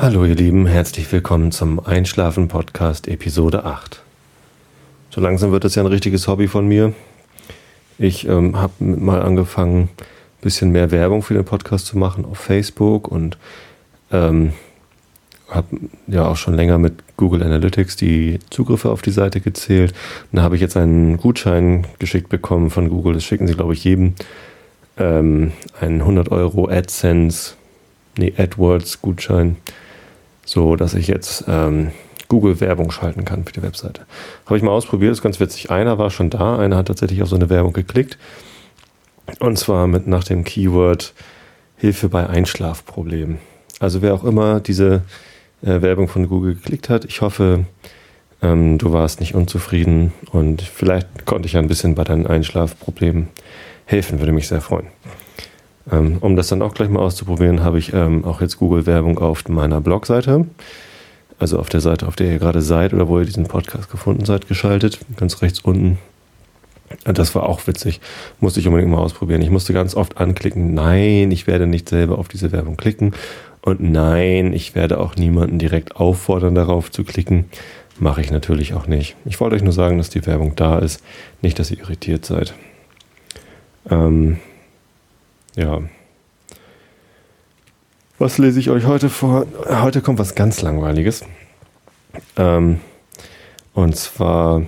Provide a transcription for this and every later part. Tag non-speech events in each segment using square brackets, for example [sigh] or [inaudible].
Hallo ihr Lieben, herzlich willkommen zum Einschlafen Podcast Episode 8. So langsam wird das ja ein richtiges Hobby von mir. Ich ähm, habe mal angefangen, ein bisschen mehr Werbung für den Podcast zu machen auf Facebook und ähm, habe ja auch schon länger mit Google Analytics die Zugriffe auf die Seite gezählt. Und da habe ich jetzt einen Gutschein geschickt bekommen von Google. Das schicken sie, glaube ich, jedem. Ähm, einen 100 Euro AdSense, nee, AdWords-Gutschein, so dass ich jetzt ähm, Google-Werbung schalten kann für die Webseite. Habe ich mal ausprobiert, ist ganz witzig. Einer war schon da, einer hat tatsächlich auf so eine Werbung geklickt. Und zwar mit nach dem Keyword Hilfe bei Einschlafproblemen. Also wer auch immer diese äh, Werbung von Google geklickt hat. Ich hoffe, ähm, du warst nicht unzufrieden und vielleicht konnte ich ein bisschen bei deinen Einschlafproblemen helfen, würde mich sehr freuen. Ähm, um das dann auch gleich mal auszuprobieren, habe ich ähm, auch jetzt Google-Werbung auf meiner Blogseite, also auf der Seite, auf der ihr gerade seid oder wo ihr diesen Podcast gefunden seid, geschaltet, ganz rechts unten. Das war auch witzig. Musste ich unbedingt mal ausprobieren. Ich musste ganz oft anklicken, nein, ich werde nicht selber auf diese Werbung klicken. Und nein, ich werde auch niemanden direkt auffordern, darauf zu klicken. Mache ich natürlich auch nicht. Ich wollte euch nur sagen, dass die Werbung da ist, nicht, dass ihr irritiert seid. Ähm, ja. Was lese ich euch heute vor? Heute kommt was ganz Langweiliges. Ähm, und zwar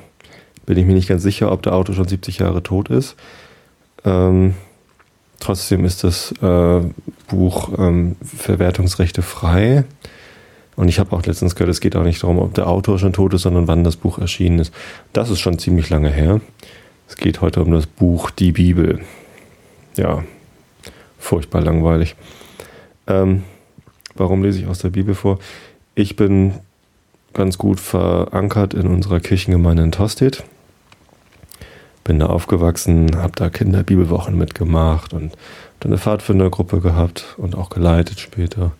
bin ich mir nicht ganz sicher, ob der Auto schon 70 Jahre tot ist. Ähm, Trotzdem ist das äh, Buch ähm, Verwertungsrechte frei. Und ich habe auch letztens gehört, es geht auch nicht darum, ob der Autor schon tot ist, sondern wann das Buch erschienen ist. Das ist schon ziemlich lange her. Es geht heute um das Buch Die Bibel. Ja, furchtbar langweilig. Ähm, warum lese ich aus der Bibel vor? Ich bin ganz gut verankert in unserer Kirchengemeinde in Tostedt bin da aufgewachsen, habe da Kinderbibelwochen mitgemacht und dann eine Pfadfindergruppe gehabt und auch geleitet später.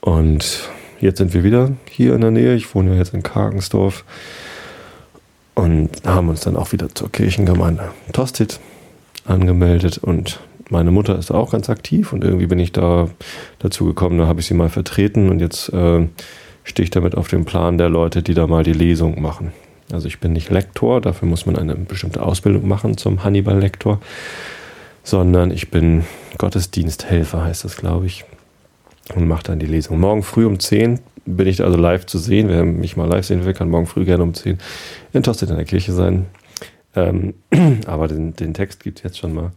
Und jetzt sind wir wieder hier in der Nähe. Ich wohne ja jetzt in Karkensdorf und haben uns dann auch wieder zur Kirchengemeinde Tostit angemeldet und meine Mutter ist auch ganz aktiv und irgendwie bin ich da dazu gekommen, da habe ich sie mal vertreten und jetzt äh, stehe ich damit auf dem Plan der Leute, die da mal die Lesung machen. Also ich bin nicht Lektor, dafür muss man eine bestimmte Ausbildung machen zum Hannibal-Lektor, sondern ich bin Gottesdiensthelfer, heißt das, glaube ich, und mache dann die Lesung. Morgen früh um 10 bin ich also live zu sehen. Wer mich mal live sehen will, kann morgen früh gerne um 10 in Tosted in der Kirche sein. Ähm, [clears throat] aber den, den Text gibt es jetzt schon mal.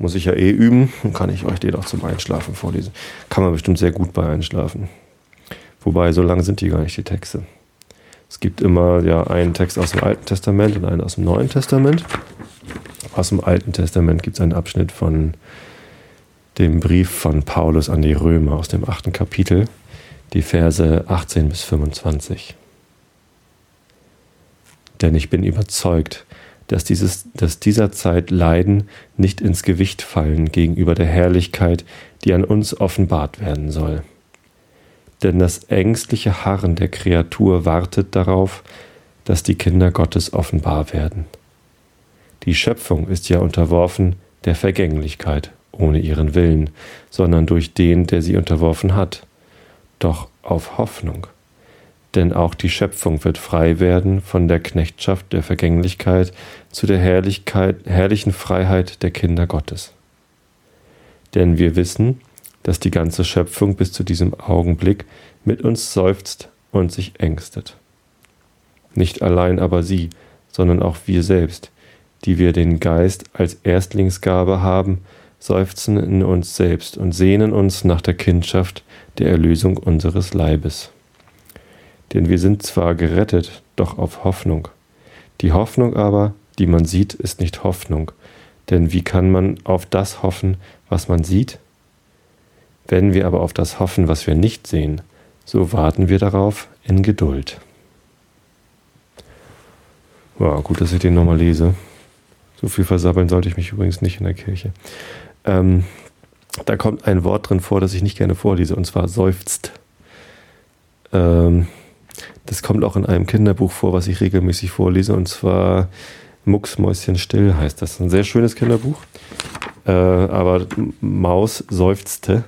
Muss ich ja eh üben und kann ich euch den auch zum Einschlafen vorlesen. Kann man bestimmt sehr gut bei Einschlafen. Wobei, so lang sind die gar nicht, die Texte. Es gibt immer ja einen Text aus dem Alten Testament und einen aus dem Neuen Testament. Aus dem Alten Testament gibt es einen Abschnitt von dem Brief von Paulus an die Römer aus dem achten Kapitel, die Verse 18 bis 25. Denn ich bin überzeugt, dass, dieses, dass dieser Zeit Leiden nicht ins Gewicht fallen gegenüber der Herrlichkeit, die an uns offenbart werden soll denn das ängstliche Harren der Kreatur wartet darauf, dass die Kinder Gottes offenbar werden. Die Schöpfung ist ja unterworfen der Vergänglichkeit ohne ihren Willen, sondern durch den, der sie unterworfen hat, doch auf Hoffnung. Denn auch die Schöpfung wird frei werden von der Knechtschaft der Vergänglichkeit zu der Herrlichkeit, herrlichen Freiheit der Kinder Gottes. Denn wir wissen, dass die ganze Schöpfung bis zu diesem Augenblick mit uns seufzt und sich ängstet. Nicht allein aber sie, sondern auch wir selbst, die wir den Geist als Erstlingsgabe haben, seufzen in uns selbst und sehnen uns nach der Kindschaft der Erlösung unseres Leibes. Denn wir sind zwar gerettet, doch auf Hoffnung. Die Hoffnung aber, die man sieht, ist nicht Hoffnung, denn wie kann man auf das hoffen, was man sieht? Wenn wir aber auf das hoffen, was wir nicht sehen, so warten wir darauf in Geduld. Ja, gut, dass ich den nochmal lese. So viel versabbeln sollte ich mich übrigens nicht in der Kirche. Ähm, da kommt ein Wort drin vor, das ich nicht gerne vorlese, und zwar seufzt. Ähm, das kommt auch in einem Kinderbuch vor, was ich regelmäßig vorlese, und zwar Mucksmäuschen still heißt das. Ein sehr schönes Kinderbuch. Äh, aber Maus seufzte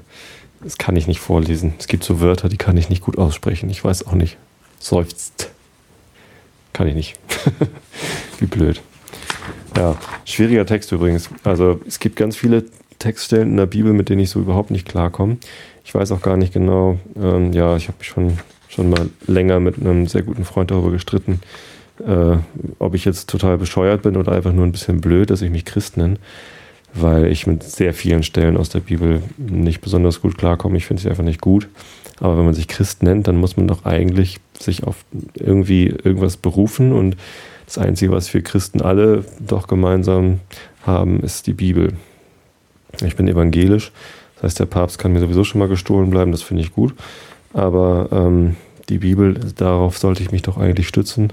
Das kann ich nicht vorlesen. Es gibt so Wörter, die kann ich nicht gut aussprechen. Ich weiß auch nicht. Seufzt. Kann ich nicht. [laughs] Wie blöd. Ja, schwieriger Text übrigens. Also es gibt ganz viele Textstellen in der Bibel, mit denen ich so überhaupt nicht klarkomme. Ich weiß auch gar nicht genau. Ähm, ja, ich habe mich schon, schon mal länger mit einem sehr guten Freund darüber gestritten, äh, ob ich jetzt total bescheuert bin oder einfach nur ein bisschen blöd, dass ich mich Christ nenne, weil ich mit sehr vielen Stellen aus der Bibel nicht besonders gut klarkomme. Ich finde sie einfach nicht gut. Aber wenn man sich Christ nennt, dann muss man doch eigentlich sich auf irgendwie irgendwas berufen und das Einzige, was wir Christen alle doch gemeinsam haben, ist die Bibel. Ich bin evangelisch, das heißt, der Papst kann mir sowieso schon mal gestohlen bleiben, das finde ich gut. Aber ähm, die Bibel, darauf sollte ich mich doch eigentlich stützen.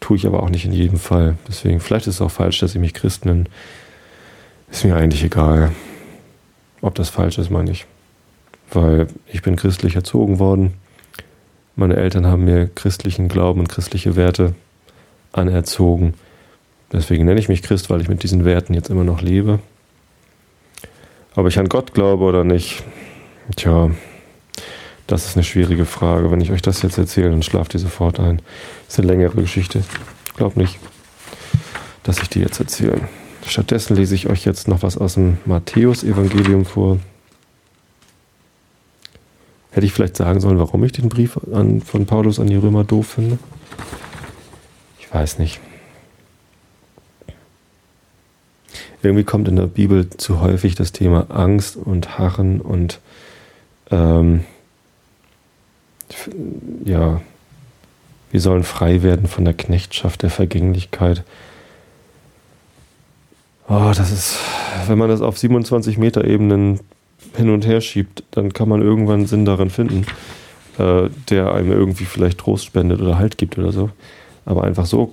Tue ich aber auch nicht in jedem Fall. Deswegen, vielleicht ist es auch falsch, dass ich mich Christ nenne. Ist mir eigentlich egal. Ob das falsch ist, meine ich. Weil ich bin christlich erzogen worden. Meine Eltern haben mir christlichen Glauben und christliche Werte anerzogen. Deswegen nenne ich mich Christ, weil ich mit diesen Werten jetzt immer noch lebe. Ob ich an Gott glaube oder nicht, tja, das ist eine schwierige Frage. Wenn ich euch das jetzt erzähle, dann schlaft ihr sofort ein. Das ist eine längere Geschichte. Ich glaube nicht, dass ich die jetzt erzähle. Stattdessen lese ich euch jetzt noch was aus dem Matthäus-Evangelium vor. Hätte ich vielleicht sagen sollen, warum ich den Brief an, von Paulus an die Römer doof finde? Ich weiß nicht. Irgendwie kommt in der Bibel zu häufig das Thema Angst und Harren und ähm, ja, wir sollen frei werden von der Knechtschaft der Vergänglichkeit. Oh, das ist, wenn man das auf 27 Meter Ebenen hin und her schiebt, dann kann man irgendwann Sinn darin finden, äh, der einem irgendwie vielleicht Trost spendet oder Halt gibt oder so. Aber einfach so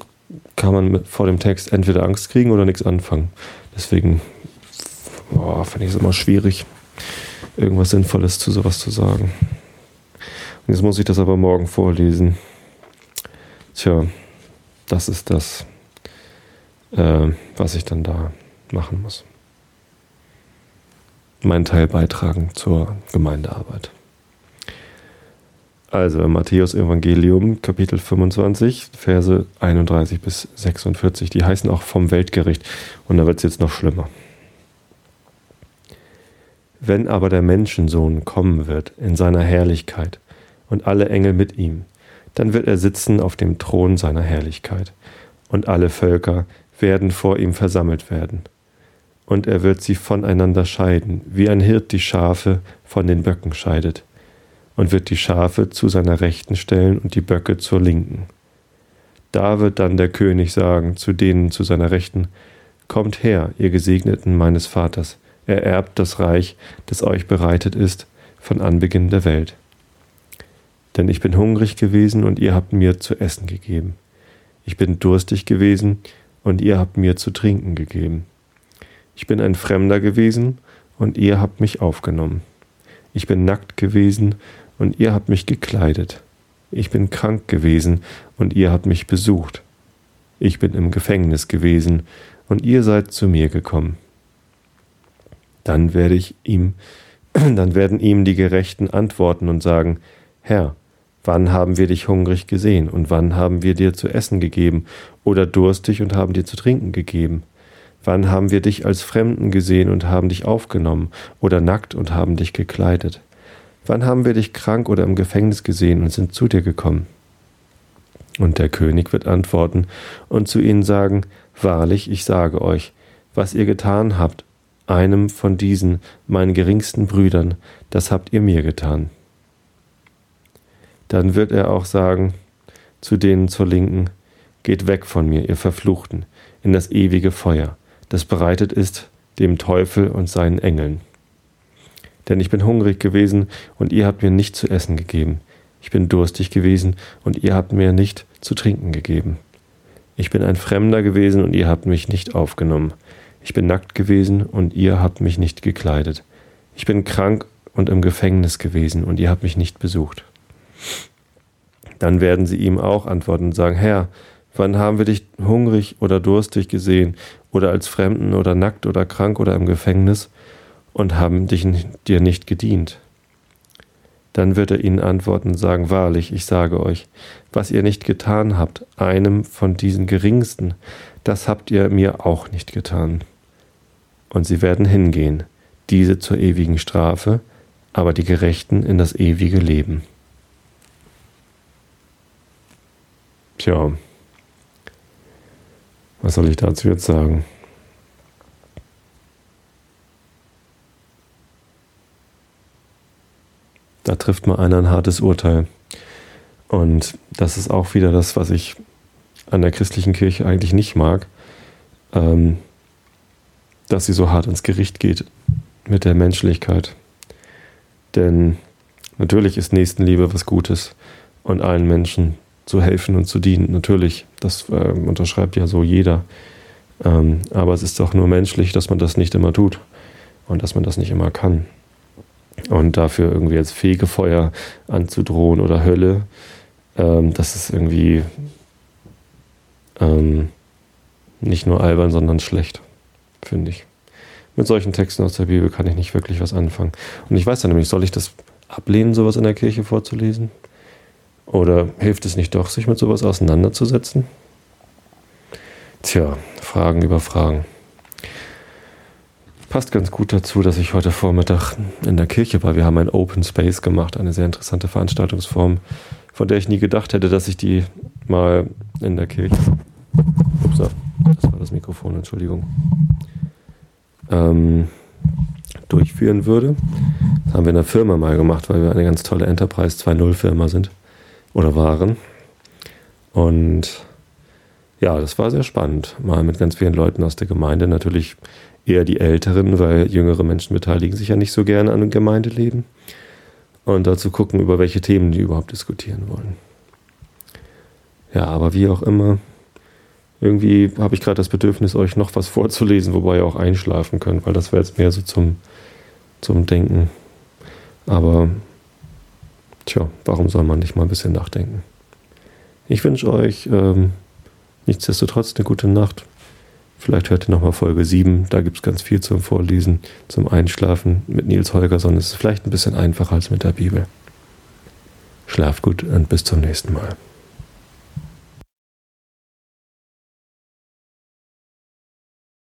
kann man vor dem Text entweder Angst kriegen oder nichts anfangen. Deswegen finde ich es immer schwierig, irgendwas Sinnvolles zu sowas zu sagen. Jetzt muss ich das aber morgen vorlesen. Tja, das ist das, äh, was ich dann da machen muss. Meinen Teil beitragen zur Gemeindearbeit. Also Matthäus Evangelium, Kapitel 25, Verse 31 bis 46, die heißen auch vom Weltgericht. Und da wird es jetzt noch schlimmer. Wenn aber der Menschensohn kommen wird in seiner Herrlichkeit und alle Engel mit ihm, dann wird er sitzen auf dem Thron seiner Herrlichkeit, und alle Völker werden vor ihm versammelt werden. Und er wird sie voneinander scheiden, wie ein Hirt die Schafe von den Böcken scheidet und wird die Schafe zu seiner Rechten stellen und die Böcke zur Linken. Da wird dann der König sagen zu denen zu seiner Rechten, Kommt her, ihr Gesegneten meines Vaters, ererbt das Reich, das euch bereitet ist von Anbeginn der Welt. Denn ich bin hungrig gewesen und ihr habt mir zu essen gegeben. Ich bin durstig gewesen und ihr habt mir zu trinken gegeben. Ich bin ein Fremder gewesen und ihr habt mich aufgenommen. Ich bin nackt gewesen und ihr habt mich gekleidet. Ich bin krank gewesen und ihr habt mich besucht. Ich bin im Gefängnis gewesen und ihr seid zu mir gekommen. Dann werde ich ihm, [clears throat] dann werden ihm die Gerechten antworten und sagen, Herr, wann haben wir dich hungrig gesehen und wann haben wir dir zu essen gegeben oder durstig und haben dir zu trinken gegeben? Wann haben wir dich als Fremden gesehen und haben dich aufgenommen oder nackt und haben dich gekleidet? Wann haben wir dich krank oder im Gefängnis gesehen und sind zu dir gekommen? Und der König wird antworten und zu ihnen sagen, Wahrlich, ich sage euch, was ihr getan habt, einem von diesen, meinen geringsten Brüdern, das habt ihr mir getan. Dann wird er auch sagen zu denen zur Linken, Geht weg von mir, ihr Verfluchten, in das ewige Feuer, das bereitet ist dem Teufel und seinen Engeln. Denn ich bin hungrig gewesen, und ihr habt mir nicht zu essen gegeben. Ich bin durstig gewesen, und ihr habt mir nicht zu trinken gegeben. Ich bin ein Fremder gewesen, und ihr habt mich nicht aufgenommen. Ich bin nackt gewesen, und ihr habt mich nicht gekleidet. Ich bin krank und im Gefängnis gewesen, und ihr habt mich nicht besucht. Dann werden sie ihm auch antworten und sagen, Herr, wann haben wir dich hungrig oder durstig gesehen, oder als Fremden oder nackt oder krank oder im Gefängnis? und haben dich, dir nicht gedient. Dann wird er ihnen antworten und sagen, wahrlich, ich sage euch, was ihr nicht getan habt, einem von diesen geringsten, das habt ihr mir auch nicht getan. Und sie werden hingehen, diese zur ewigen Strafe, aber die Gerechten in das ewige Leben. Tja, was soll ich dazu jetzt sagen? Da trifft mal einer ein hartes Urteil. Und das ist auch wieder das, was ich an der christlichen Kirche eigentlich nicht mag, ähm, dass sie so hart ins Gericht geht mit der Menschlichkeit. Denn natürlich ist Nächstenliebe was Gutes und allen Menschen zu helfen und zu dienen. Natürlich, das äh, unterschreibt ja so jeder. Ähm, aber es ist doch nur menschlich, dass man das nicht immer tut und dass man das nicht immer kann. Und dafür irgendwie als Fegefeuer anzudrohen oder Hölle, ähm, das ist irgendwie ähm, nicht nur albern, sondern schlecht, finde ich. Mit solchen Texten aus der Bibel kann ich nicht wirklich was anfangen. Und ich weiß ja nämlich, soll ich das ablehnen, sowas in der Kirche vorzulesen? Oder hilft es nicht doch, sich mit sowas auseinanderzusetzen? Tja, Fragen über Fragen. Passt ganz gut dazu, dass ich heute Vormittag in der Kirche war. Wir haben ein Open Space gemacht, eine sehr interessante Veranstaltungsform, von der ich nie gedacht hätte, dass ich die mal in der Kirche. Ups, das war das Mikrofon, Entschuldigung. Ähm, durchführen würde. Das haben wir in der Firma mal gemacht, weil wir eine ganz tolle Enterprise 2.0 Firma sind oder waren. Und ja, das war sehr spannend, mal mit ganz vielen Leuten aus der Gemeinde. Natürlich eher die Älteren, weil jüngere Menschen beteiligen sich ja nicht so gerne an dem Gemeindeleben. Und dazu gucken, über welche Themen die überhaupt diskutieren wollen. Ja, aber wie auch immer, irgendwie habe ich gerade das Bedürfnis, euch noch was vorzulesen, wobei ihr auch einschlafen könnt, weil das wäre jetzt mehr so zum, zum Denken. Aber tja, warum soll man nicht mal ein bisschen nachdenken? Ich wünsche euch ähm, nichtsdestotrotz eine gute Nacht. Vielleicht hört ihr nochmal Folge 7, da gibt es ganz viel zum Vorlesen, zum Einschlafen mit Nils Holgersson. Es ist vielleicht ein bisschen einfacher als mit der Bibel. Schlaf gut und bis zum nächsten Mal.